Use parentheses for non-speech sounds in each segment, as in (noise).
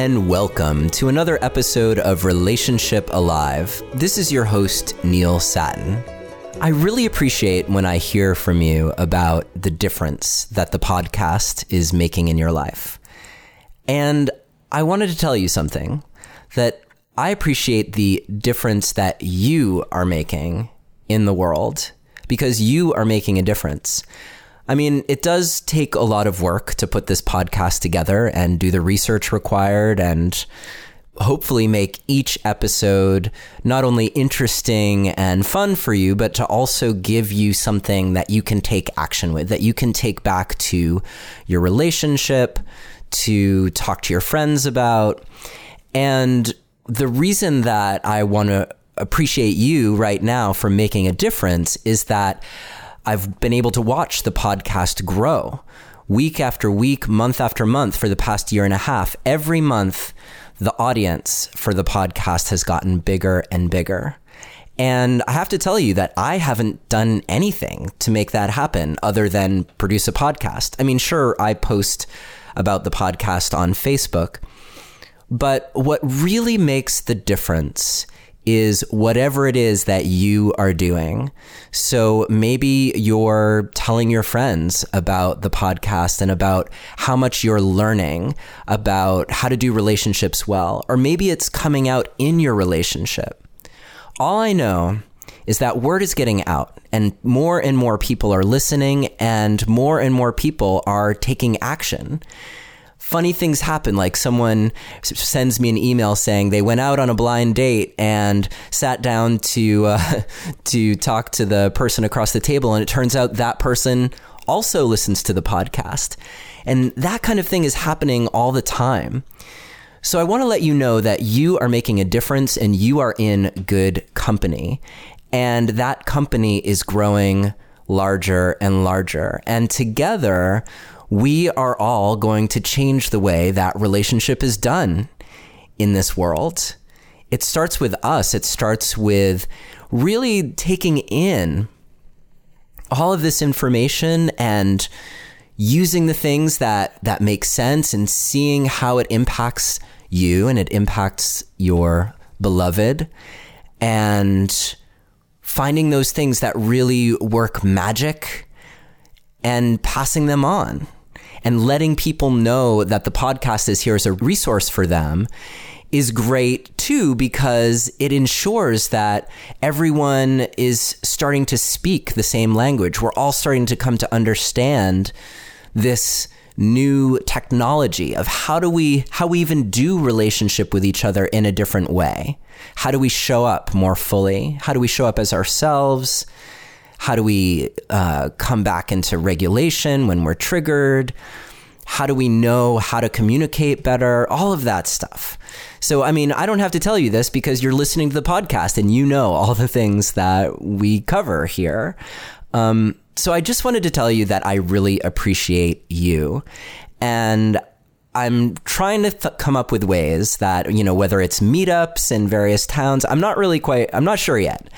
and welcome to another episode of Relationship Alive. This is your host, Neil Sattin. I really appreciate when I hear from you about the difference that the podcast is making in your life. And I wanted to tell you something that I appreciate the difference that you are making in the world because you are making a difference. I mean, it does take a lot of work to put this podcast together and do the research required and hopefully make each episode not only interesting and fun for you, but to also give you something that you can take action with, that you can take back to your relationship, to talk to your friends about. And the reason that I want to appreciate you right now for making a difference is that I've been able to watch the podcast grow week after week, month after month for the past year and a half. Every month, the audience for the podcast has gotten bigger and bigger. And I have to tell you that I haven't done anything to make that happen other than produce a podcast. I mean, sure, I post about the podcast on Facebook, but what really makes the difference is whatever it is that you are doing. So maybe you're telling your friends about the podcast and about how much you're learning about how to do relationships well, or maybe it's coming out in your relationship. All I know is that word is getting out and more and more people are listening and more and more people are taking action funny things happen. Like someone sends me an email saying they went out on a blind date and sat down to uh, (laughs) to talk to the person across the table, and it turns out that person also listens to the podcast, and that kind of thing is happening all the time. So I want to let you know that you are making a difference and you are in good company. And that company is growing larger and larger. And together, we are all going to change the way that relationship is done in this world. It starts with us, it starts with really taking in all of this information and using the things that that make sense and seeing how it impacts you and it impacts your beloved and finding those things that really work magic and passing them on and letting people know that the podcast is here as a resource for them is great too because it ensures that everyone is starting to speak the same language. We're all starting to come to understand this new technology of how do we how we even do relationship with each other in a different way. How do we show up more fully? How do we show up as ourselves? How do we uh, come back into regulation when we're triggered? How do we know how to communicate better? All of that stuff. So, I mean, I don't have to tell you this because you're listening to the podcast and you know all the things that we cover here. Um, so, I just wanted to tell you that I really appreciate you. And I'm trying to th- come up with ways that, you know, whether it's meetups in various towns, I'm not really quite, I'm not sure yet.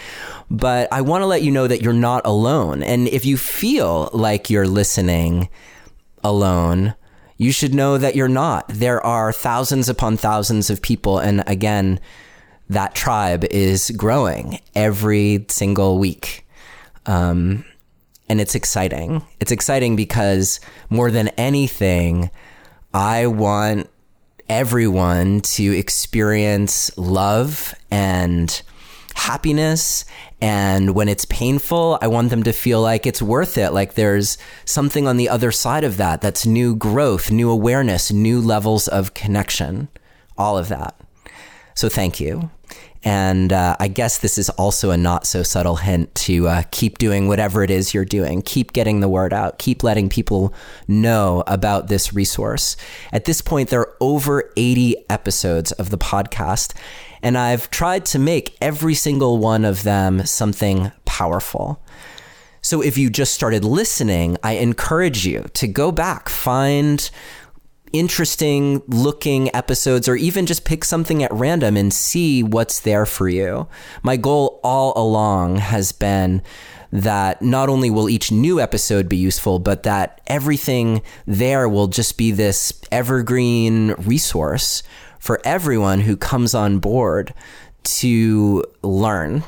But I want to let you know that you're not alone. And if you feel like you're listening alone, you should know that you're not. There are thousands upon thousands of people. And again, that tribe is growing every single week. Um, and it's exciting. It's exciting because more than anything, I want everyone to experience love and happiness. And when it's painful, I want them to feel like it's worth it. Like there's something on the other side of that that's new growth, new awareness, new levels of connection, all of that. So thank you. And uh, I guess this is also a not so subtle hint to uh, keep doing whatever it is you're doing. Keep getting the word out. Keep letting people know about this resource. At this point, there are over 80 episodes of the podcast, and I've tried to make every single one of them something powerful. So if you just started listening, I encourage you to go back, find interesting looking episodes or even just pick something at random and see what's there for you. My goal all along has been that not only will each new episode be useful, but that everything there will just be this evergreen resource for everyone who comes on board to learn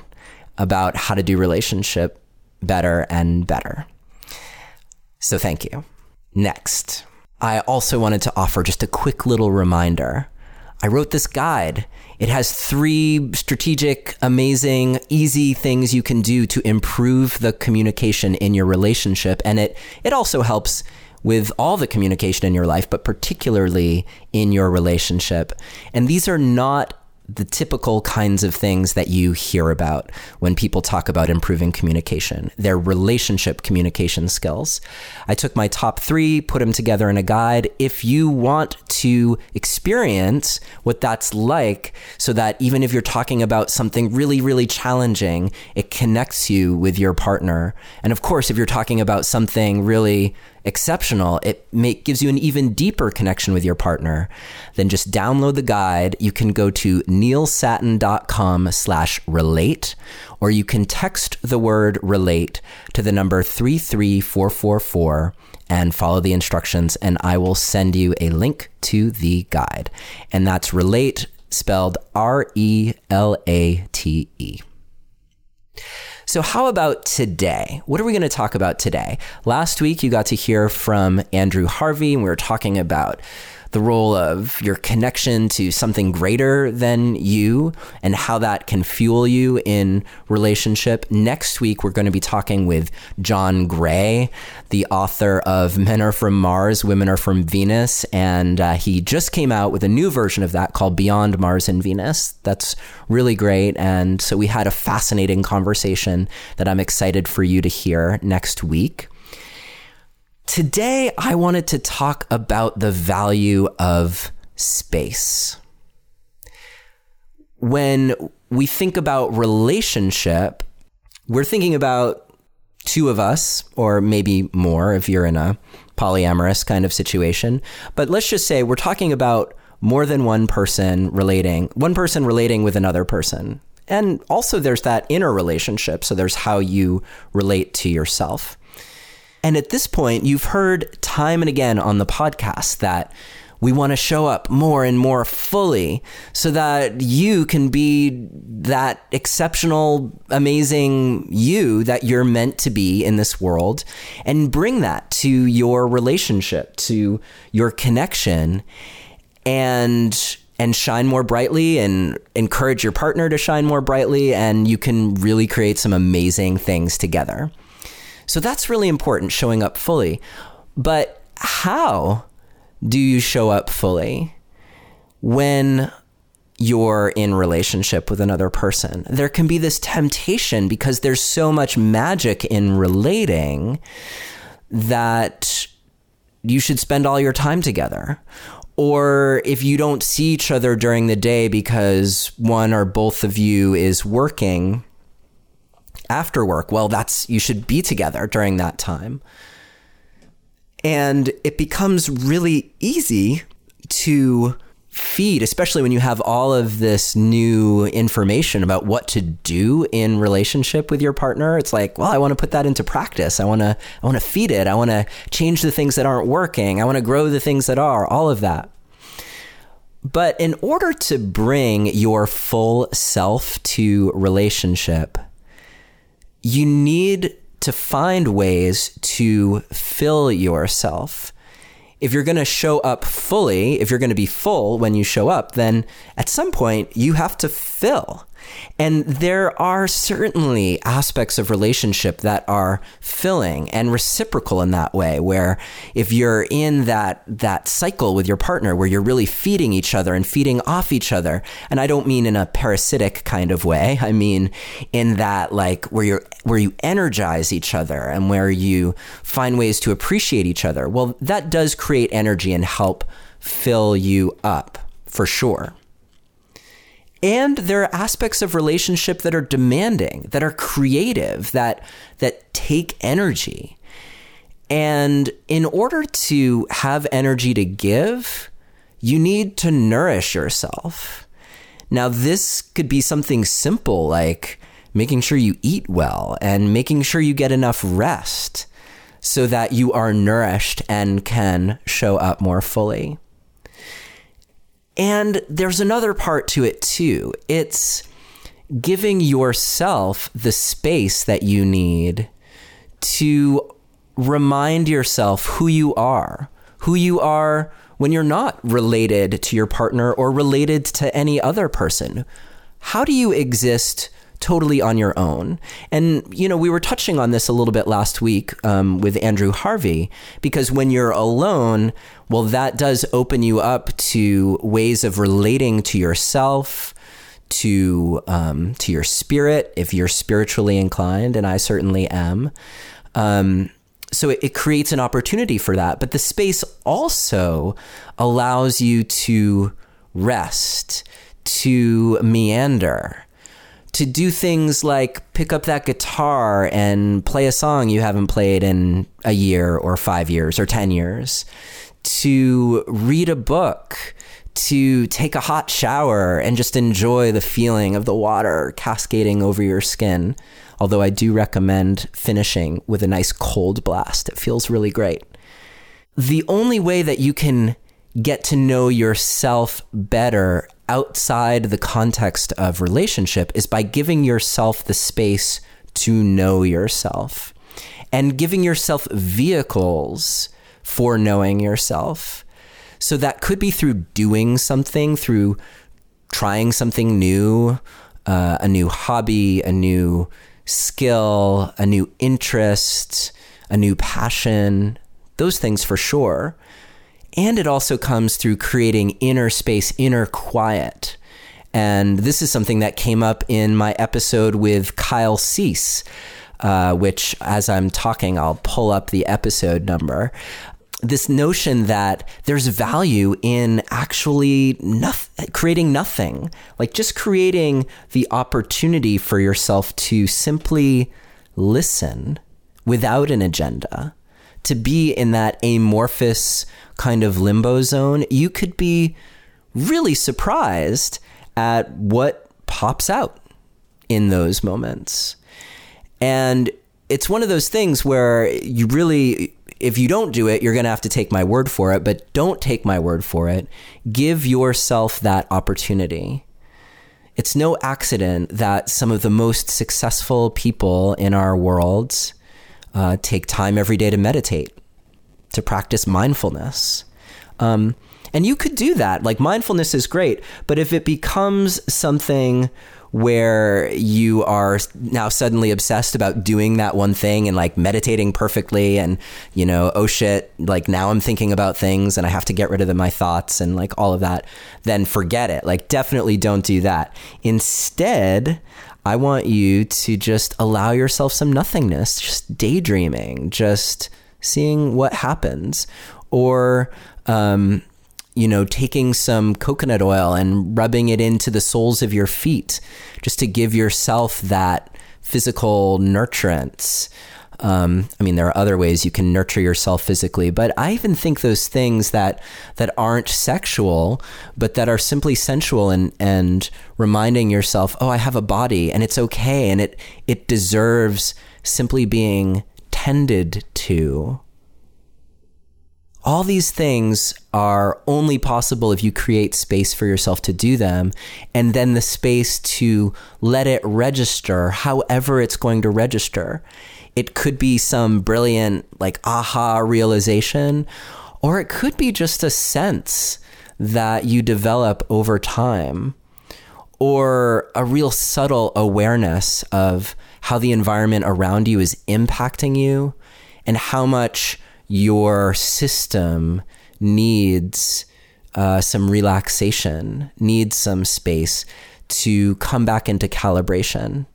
about how to do relationship better and better. So thank you. Next, I also wanted to offer just a quick little reminder. I wrote this guide. It has three strategic, amazing, easy things you can do to improve the communication in your relationship. And it, it also helps with all the communication in your life, but particularly in your relationship. And these are not the typical kinds of things that you hear about when people talk about improving communication, their relationship communication skills. I took my top three, put them together in a guide. If you want to experience what that's like, so that even if you're talking about something really, really challenging, it connects you with your partner. And of course, if you're talking about something really exceptional, it make, gives you an even deeper connection with your partner. Then just download the guide. You can go to neilsattin.com slash relate, or you can text the word relate to the number 33444 and follow the instructions, and I will send you a link to the guide. And that's relate spelled R E L A T E. So, how about today? What are we going to talk about today? Last week, you got to hear from Andrew Harvey, and we were talking about the role of your connection to something greater than you and how that can fuel you in relationship. Next week, we're going to be talking with John Gray, the author of Men Are From Mars, Women Are From Venus. And uh, he just came out with a new version of that called Beyond Mars and Venus. That's really great. And so we had a fascinating conversation that I'm excited for you to hear next week. Today, I wanted to talk about the value of space. When we think about relationship, we're thinking about two of us, or maybe more if you're in a polyamorous kind of situation. But let's just say we're talking about more than one person relating, one person relating with another person. And also, there's that inner relationship. So, there's how you relate to yourself. And at this point, you've heard time and again on the podcast that we want to show up more and more fully so that you can be that exceptional, amazing you that you're meant to be in this world and bring that to your relationship, to your connection and and shine more brightly and encourage your partner to shine more brightly and you can really create some amazing things together. So that's really important, showing up fully. But how do you show up fully when you're in relationship with another person? There can be this temptation because there's so much magic in relating that you should spend all your time together. Or if you don't see each other during the day because one or both of you is working, after work. Well, that's you should be together during that time. And it becomes really easy to feed, especially when you have all of this new information about what to do in relationship with your partner. It's like, well, I want to put that into practice. I want to I want to feed it. I want to change the things that aren't working. I want to grow the things that are, all of that. But in order to bring your full self to relationship, you need to find ways to fill yourself. If you're going to show up fully, if you're going to be full when you show up, then at some point you have to fill. And there are certainly aspects of relationship that are filling and reciprocal in that way, where if you're in that, that cycle with your partner where you're really feeding each other and feeding off each other, and I don't mean in a parasitic kind of way, I mean in that like where you're, where you energize each other and where you find ways to appreciate each other. Well, that does create energy and help fill you up for sure. And there are aspects of relationship that are demanding, that are creative, that that take energy. And in order to have energy to give, you need to nourish yourself. Now, this could be something simple like making sure you eat well and making sure you get enough rest so that you are nourished and can show up more fully. And there's another part to it too. It's giving yourself the space that you need to remind yourself who you are, who you are when you're not related to your partner or related to any other person. How do you exist totally on your own? And, you know, we were touching on this a little bit last week um, with Andrew Harvey, because when you're alone, well, that does open you up to ways of relating to yourself. To um, to your spirit, if you're spiritually inclined, and I certainly am, um, so it, it creates an opportunity for that. But the space also allows you to rest, to meander, to do things like pick up that guitar and play a song you haven't played in a year or five years or 10 years, to read a book, to take a hot shower and just enjoy the feeling of the water cascading over your skin although I do recommend finishing with a nice cold blast. It feels really great. The only way that you can get to know yourself better outside the context of relationship is by giving yourself the space to know yourself and giving yourself vehicles for knowing yourself. So that could be through doing something, through trying something new, uh, a new hobby, a new skill, a new interest, a new passion, those things for sure. And it also comes through creating inner space, inner quiet. And this is something that came up in my episode with Kyle Cease, uh, which, as I'm talking, I'll pull up the episode number this notion that there's value in actually nothing, creating nothing, like just creating the opportunity for yourself to simply listen without an agenda, to be in that amorphous kind of limbo zone. You could be really surprised at what pops out in those moments. And it's one of those things where you really if you don't do it, you're going to have to take my word for it, but don't take my word for it. Give yourself that opportunity. It's no accident that some of the most successful people in our world uh, take time every day to meditate, to practice mindfulness. Um, and you could do that. Like mindfulness is great, but if it becomes something where you are now suddenly obsessed about doing that one thing and like meditating perfectly and you know oh shit like now i'm thinking about things and i have to get rid of my thoughts and like all of that then forget it like definitely don't do that instead i want you to just allow yourself some nothingness just daydreaming just seeing what happens or um, you know, taking some coconut oil and rubbing it into the soles of your feet just to give yourself that physical nurturance. Um, I mean, there are other ways you can nurture yourself physically, but I even think those things that that aren't sexual, but that are simply sensual and and reminding yourself, oh, I have a body and it's okay and it it deserves simply being tended to all these things are only possible if you create space for yourself to do them and then the space to let it register however it's going to register. It could be some brilliant, like, aha realization, or it could be just a sense that you develop over time, or a real subtle awareness of how the environment around you is impacting you and how much your system needs uh, some relaxation, needs some space to come back into calibration.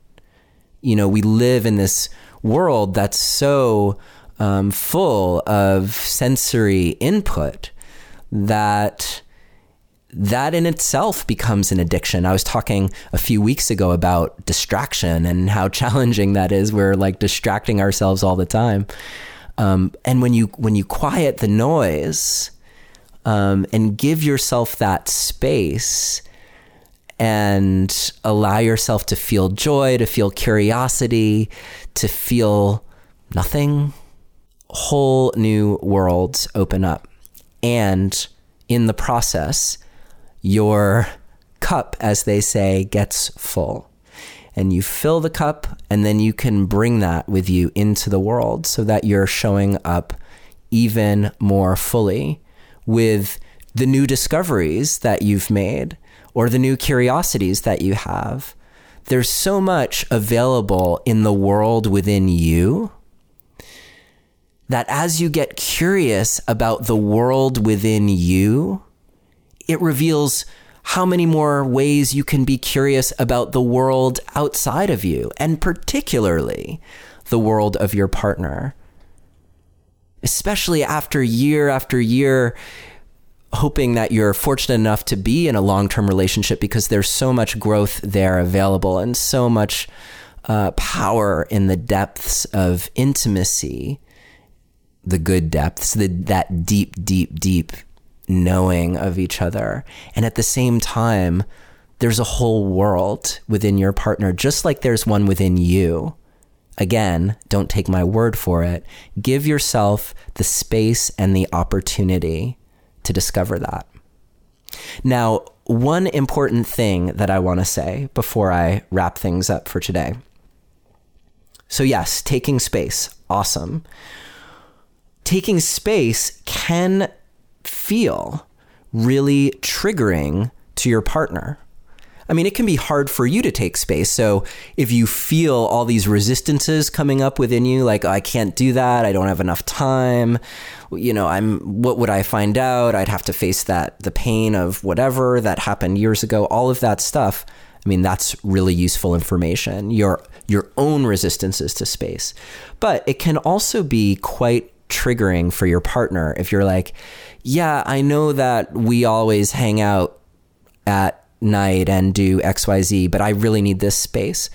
You know, we live in this world that's so um, full of sensory input that that in itself becomes an addiction. I was talking a few weeks ago about distraction and how (laughs) challenging that is. We're like distracting ourselves all the time. Um, and when you when you quiet the noise um, and give yourself that space and allow yourself to feel joy, to feel curiosity, to feel nothing, whole new worlds open up. And in the process, your cup, as they say, gets full. And you fill the cup, and then you can bring that with you into the world so that you're showing up even more fully with the new discoveries that you've made or the new curiosities that you have. There's so much available in the world within you that as you get curious about the world within you, it reveals how many more ways you can be curious about the world outside of you, and particularly the world of your partner. Especially after year after year, hoping that you're fortunate enough to be in a long term relationship because there's so much growth there available and so much uh, power in the depths of intimacy the good depths, the, that deep, deep, deep knowing of each other. And at the same time, there's a whole world within your partner, just like there's one within you. Again, don't take my word for it. Give yourself the space and the opportunity to discover that. Now, one important thing that I want to say before I wrap things up for today. So, yes, taking space, awesome taking space can feel really triggering to your partner. I mean, it can be hard for you to take space. So if you feel all these resistances coming up within you, like, oh, I can't do that, I don't have enough time, you know, I'm, what would I find out? I'd have to face that, the pain of whatever that happened years ago, all of that stuff. I mean, that's really useful information, your, your own resistances to space. But it can also be quite triggering for your partner if you're like, yeah, I know that we always hang out at night and do XYZ, but I really need this space.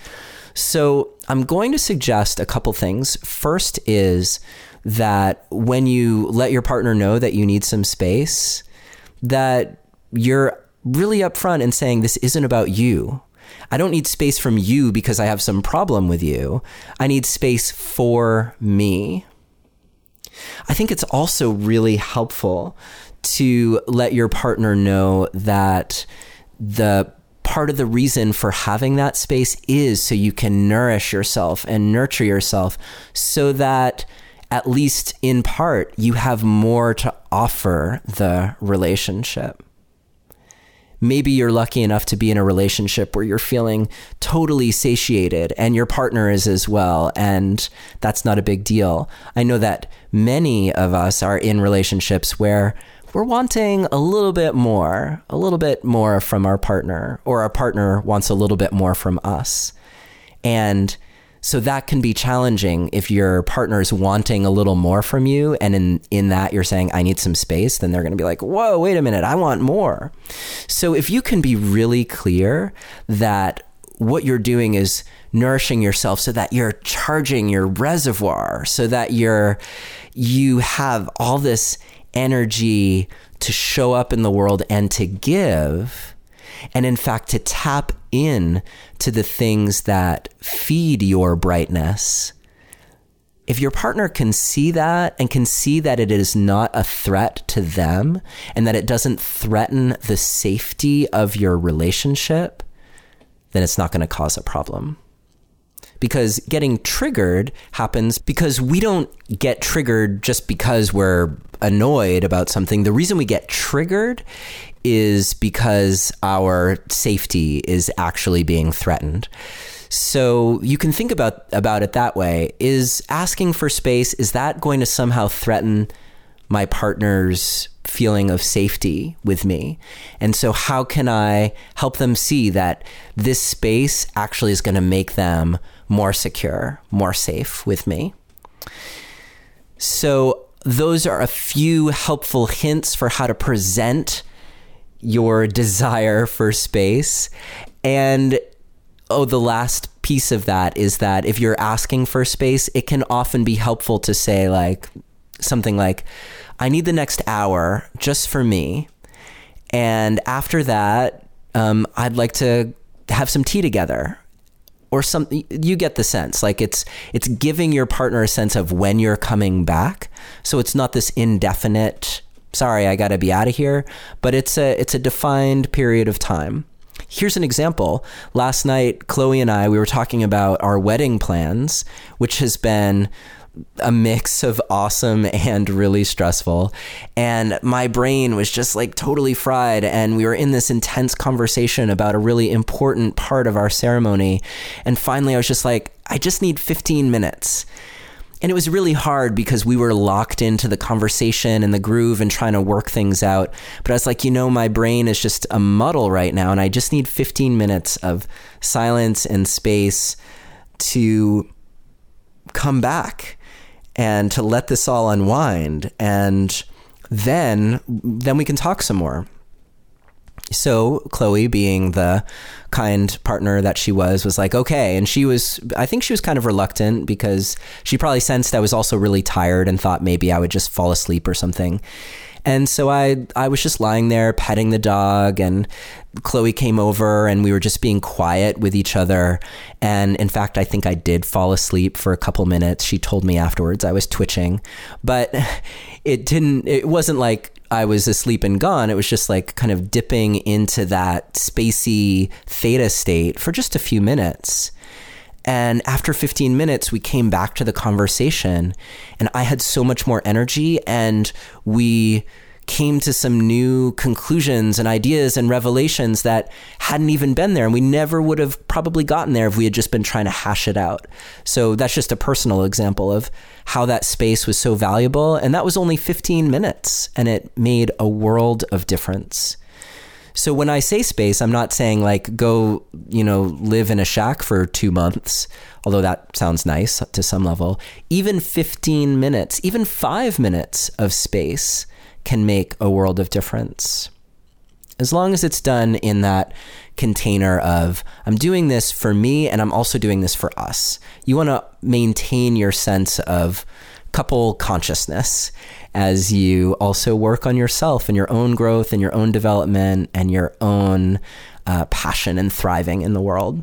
So I'm going to suggest a couple things. First is that when you let your partner know that you need some space, that you're really upfront and saying, This isn't about you. I don't need space from you because I have some problem with you. I need space for me. I think it's also really helpful to let your partner know that the part of the reason for having that space is so you can nourish yourself and nurture yourself so that at least in part you have more to offer the relationship maybe you're lucky enough to be in a relationship where you're feeling totally satiated and your partner is as well. And that's not a big deal. I know that many of us are in relationships where we're wanting a little bit more, a little bit more from our partner, or our partner wants a little bit more from us. And so that can be challenging if your partner is wanting a little more from you. And in, in that, you're saying, I need some space. Then they're going to be like, whoa, wait a minute, I want more. So if you can be really clear that what you're doing is nourishing yourself so that you're charging your reservoir, so that you're, you have all this energy to show up in the world and to give and in fact to tap in to the things that feed your brightness. If your partner can see that and can see that it is not a threat to them and that it doesn't threaten the safety of your relationship, then it's not going to cause a problem because getting triggered happens because we don't get triggered just because we're annoyed about something. The reason we get triggered is because our safety is actually being threatened. So you can think about about it that way. Is asking for space is that going to somehow threaten my partner's feeling of safety with me? And so how can I help them see that this space actually is going to make them more secure, more safe with me? So those are a few helpful hints for how to present your desire for space. And oh, the last piece of that is that if you're asking for space, it can often be helpful to say, like, something like, I need the next hour just for me. And after that, um, I'd like to have some tea together or something you get the sense like it's it's giving your partner a sense of when you're coming back so it's not this indefinite sorry, I got to be out of here. But it's a it's a defined period of time. Here's an example. Last night, Chloe and I we were talking about our wedding plans, which has been a mix of awesome and really stressful. And my brain was just like totally fried. And we were in this intense conversation about a really important part of our ceremony. And finally, I was just like, I just need 15 minutes. And it was really hard because we were locked into the conversation and the groove and trying to work things out. But I was like, you know, my brain is just a muddle right now. And I just need 15 minutes of silence and space to come back and to let this all unwind and then then we can talk some more so chloe being the kind partner that she was was like okay and she was i think she was kind of reluctant because she probably sensed i was also really tired and thought maybe i would just fall asleep or something and so I I was just lying there petting the dog and Chloe came over and we were just being quiet with each other. And in fact, I think I did fall asleep for a couple minutes. She told me afterwards I was twitching, but (laughs) it didn't, it wasn't like I was asleep and gone. It was just like kind of dipping into that spacey theta state for just a few minutes. And after 15 minutes, we came back to the conversation, and I had so much more energy, and we came to some new conclusions and ideas and revelations that hadn't even been there. And we never would have probably gotten there if we had just been trying to hash it out. So that's just a personal example of how that space was so valuable. And that was only 15 minutes, and it made a world of difference. So when I say space, I'm not saying like go, you know, live in a shack for two months, although that sounds nice to some level. Even 15 minutes, even five minutes of space can make a world of difference. As long as it's done in that container of, I'm doing this for me and I'm also doing this for us. You want to maintain your sense of couple consciousness as you also work on yourself and your own growth and your own development and your own uh, passion and thriving in the world.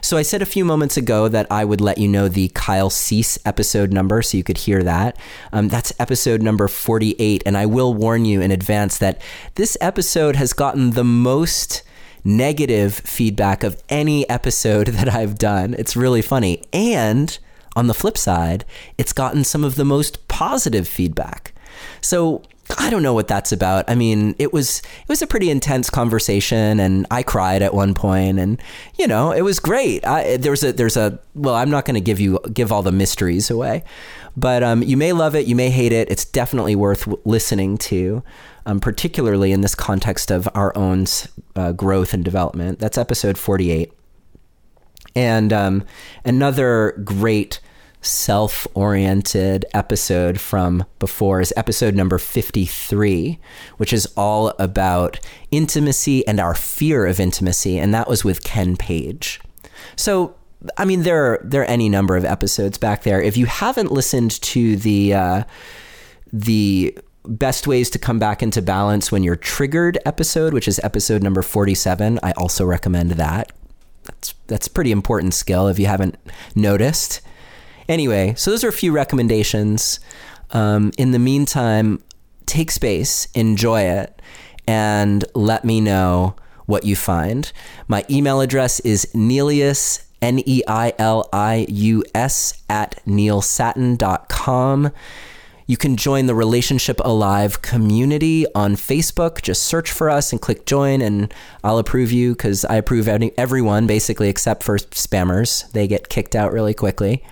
So I said a few moments ago that I would let you know the Kyle Cease episode number so you could hear that. Um, that's episode number 48. And I will warn you in advance that this episode has gotten the most negative feedback of any episode (laughs) that I've done. It's really funny. And on the flip side, it's gotten some of the most positive feedback. So I don't know what that's about. I mean, it was it was a pretty intense conversation, and I cried at one point, and you know, it was great. I, there's a there's a well, I'm not going to give you give all the mysteries away, but um, you may love it, you may hate it. It's definitely worth listening to, um, particularly in this context of our own uh, growth and development. That's episode 48. And um, another great self oriented episode from before is episode number 53, which is all about intimacy and our fear of intimacy. And that was with Ken Page. So, I mean, there are, there are any number of episodes back there. If you haven't listened to the, uh, the best ways to come back into balance when you're triggered episode, which is episode number 47, I also recommend that that's that's a pretty important skill if you haven't noticed. Anyway, so those are a few recommendations. Um, in the meantime, take space, enjoy it, and let me know what you find. My email address is Neilius, N E I L I U S, at neilsattin.com. You can join the Relationship Alive community on Facebook. Just search for us and click join, and I'll approve you because I approve everyone basically except for spammers. They get kicked out really quickly.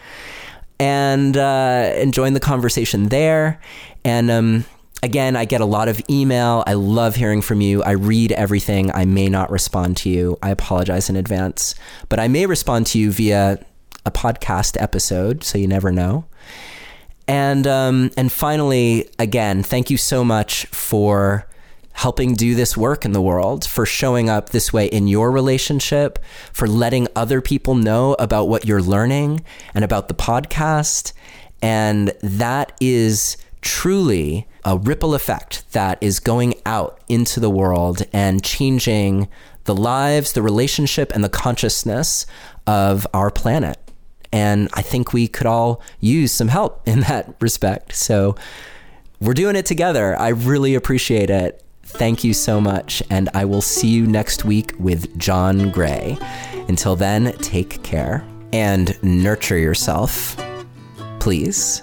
And, uh, and join the conversation there. And um, again, I get a lot of email. I love hearing from you. I read everything. I may not respond to you. I apologize in advance, but I may respond to you via a podcast episode, so you never know. And um, and finally, again, thank you so much for helping do this work in the world, for showing up this way in your relationship, for letting other people know about what you're learning and about the podcast. And that is truly a ripple effect that is going out into the world and changing the lives, the relationship, and the consciousness of our planet. And I think we could all use some help (laughs) in that respect. So, we're doing it together. I really appreciate it. Thank you so much. And I will see you next week with John Gray. Until then, take care and nurture yourself, please.